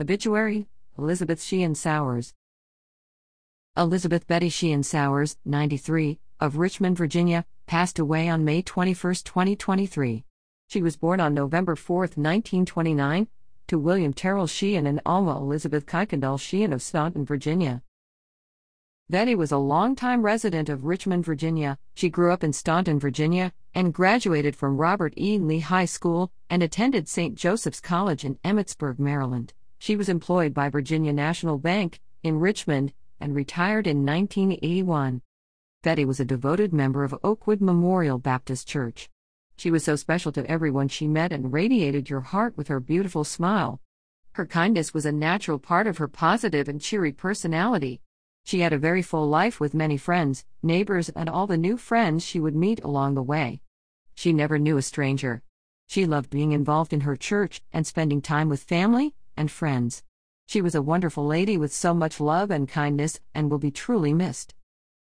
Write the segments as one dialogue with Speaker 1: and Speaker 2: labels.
Speaker 1: Obituary Elizabeth Sheehan Sours. Elizabeth Betty Sheehan Sours, 93, of Richmond, Virginia, passed away on May 21, 2023. She was born on November 4, 1929, to William Terrell Sheehan and Alma Elizabeth Kuykendall Sheehan of Staunton, Virginia. Betty was a longtime resident of Richmond, Virginia. She grew up in Staunton, Virginia, and graduated from Robert E. Lee High School and attended St. Joseph's College in Emmitsburg, Maryland. She was employed by Virginia National Bank in Richmond and retired in 1981. Betty was a devoted member of Oakwood Memorial Baptist Church. She was so special to everyone she met and radiated your heart with her beautiful smile. Her kindness was a natural part of her positive and cheery personality. She had a very full life with many friends, neighbors, and all the new friends she would meet along the way. She never knew a stranger. She loved being involved in her church and spending time with family and friends. She was a wonderful lady with so much love and kindness and will be truly missed.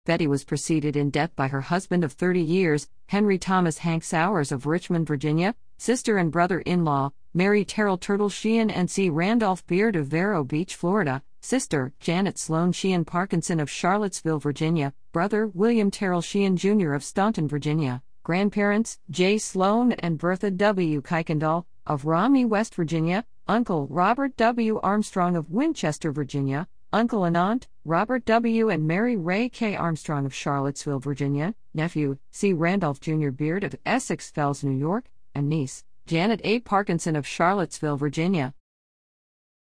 Speaker 1: Betty was preceded in death by her husband of 30 years, Henry Thomas Hank Sours of Richmond, Virginia, sister and brother in law, Mary Terrell Turtle Sheehan and C. Randolph Beard of Vero Beach, Florida, sister, Janet Sloan Sheehan Parkinson of Charlottesville, Virginia, brother, William Terrell Sheehan Jr. of Staunton, Virginia, grandparents, J. Sloan and Bertha W. Kuykendall of Romney, West Virginia, uncle, Robert W. Armstrong of Winchester, Virginia, uncle and aunt, Robert W. and Mary Ray K. Armstrong of Charlottesville, Virginia, nephew, C. Randolph Jr. Beard of Essex Fells, New York, and niece, Janet A. Parkinson of Charlottesville, Virginia.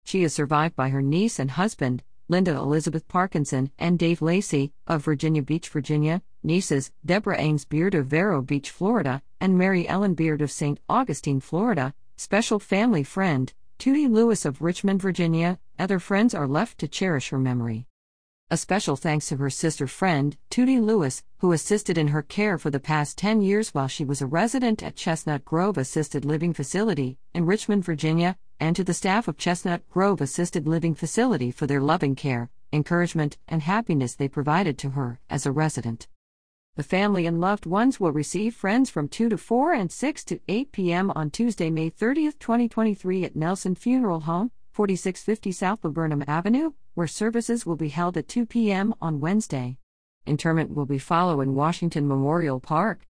Speaker 1: She is survived by her niece and husband, Linda Elizabeth Parkinson, and Dave Lacey, of Virginia Beach, Virginia, nieces, Deborah Ames Beard of Vero Beach, Florida, and Mary Ellen Beard of St. Augustine, Florida, special family friend, Tootie Lewis of Richmond, Virginia, other friends are left to cherish her memory. A special thanks to her sister friend, Tootie Lewis, who assisted in her care for the past 10 years while she was a resident at Chestnut Grove Assisted Living Facility in Richmond, Virginia, and to the staff of Chestnut Grove Assisted Living Facility for their loving care, encouragement, and happiness they provided to her as a resident. The family and loved ones will receive friends from 2 to 4 and 6 to 8 p.m. on Tuesday, May 30, 2023, at Nelson Funeral Home, 4650 South Laburnum Avenue, where services will be held at 2 p.m. on Wednesday. Interment will be follow in Washington Memorial Park.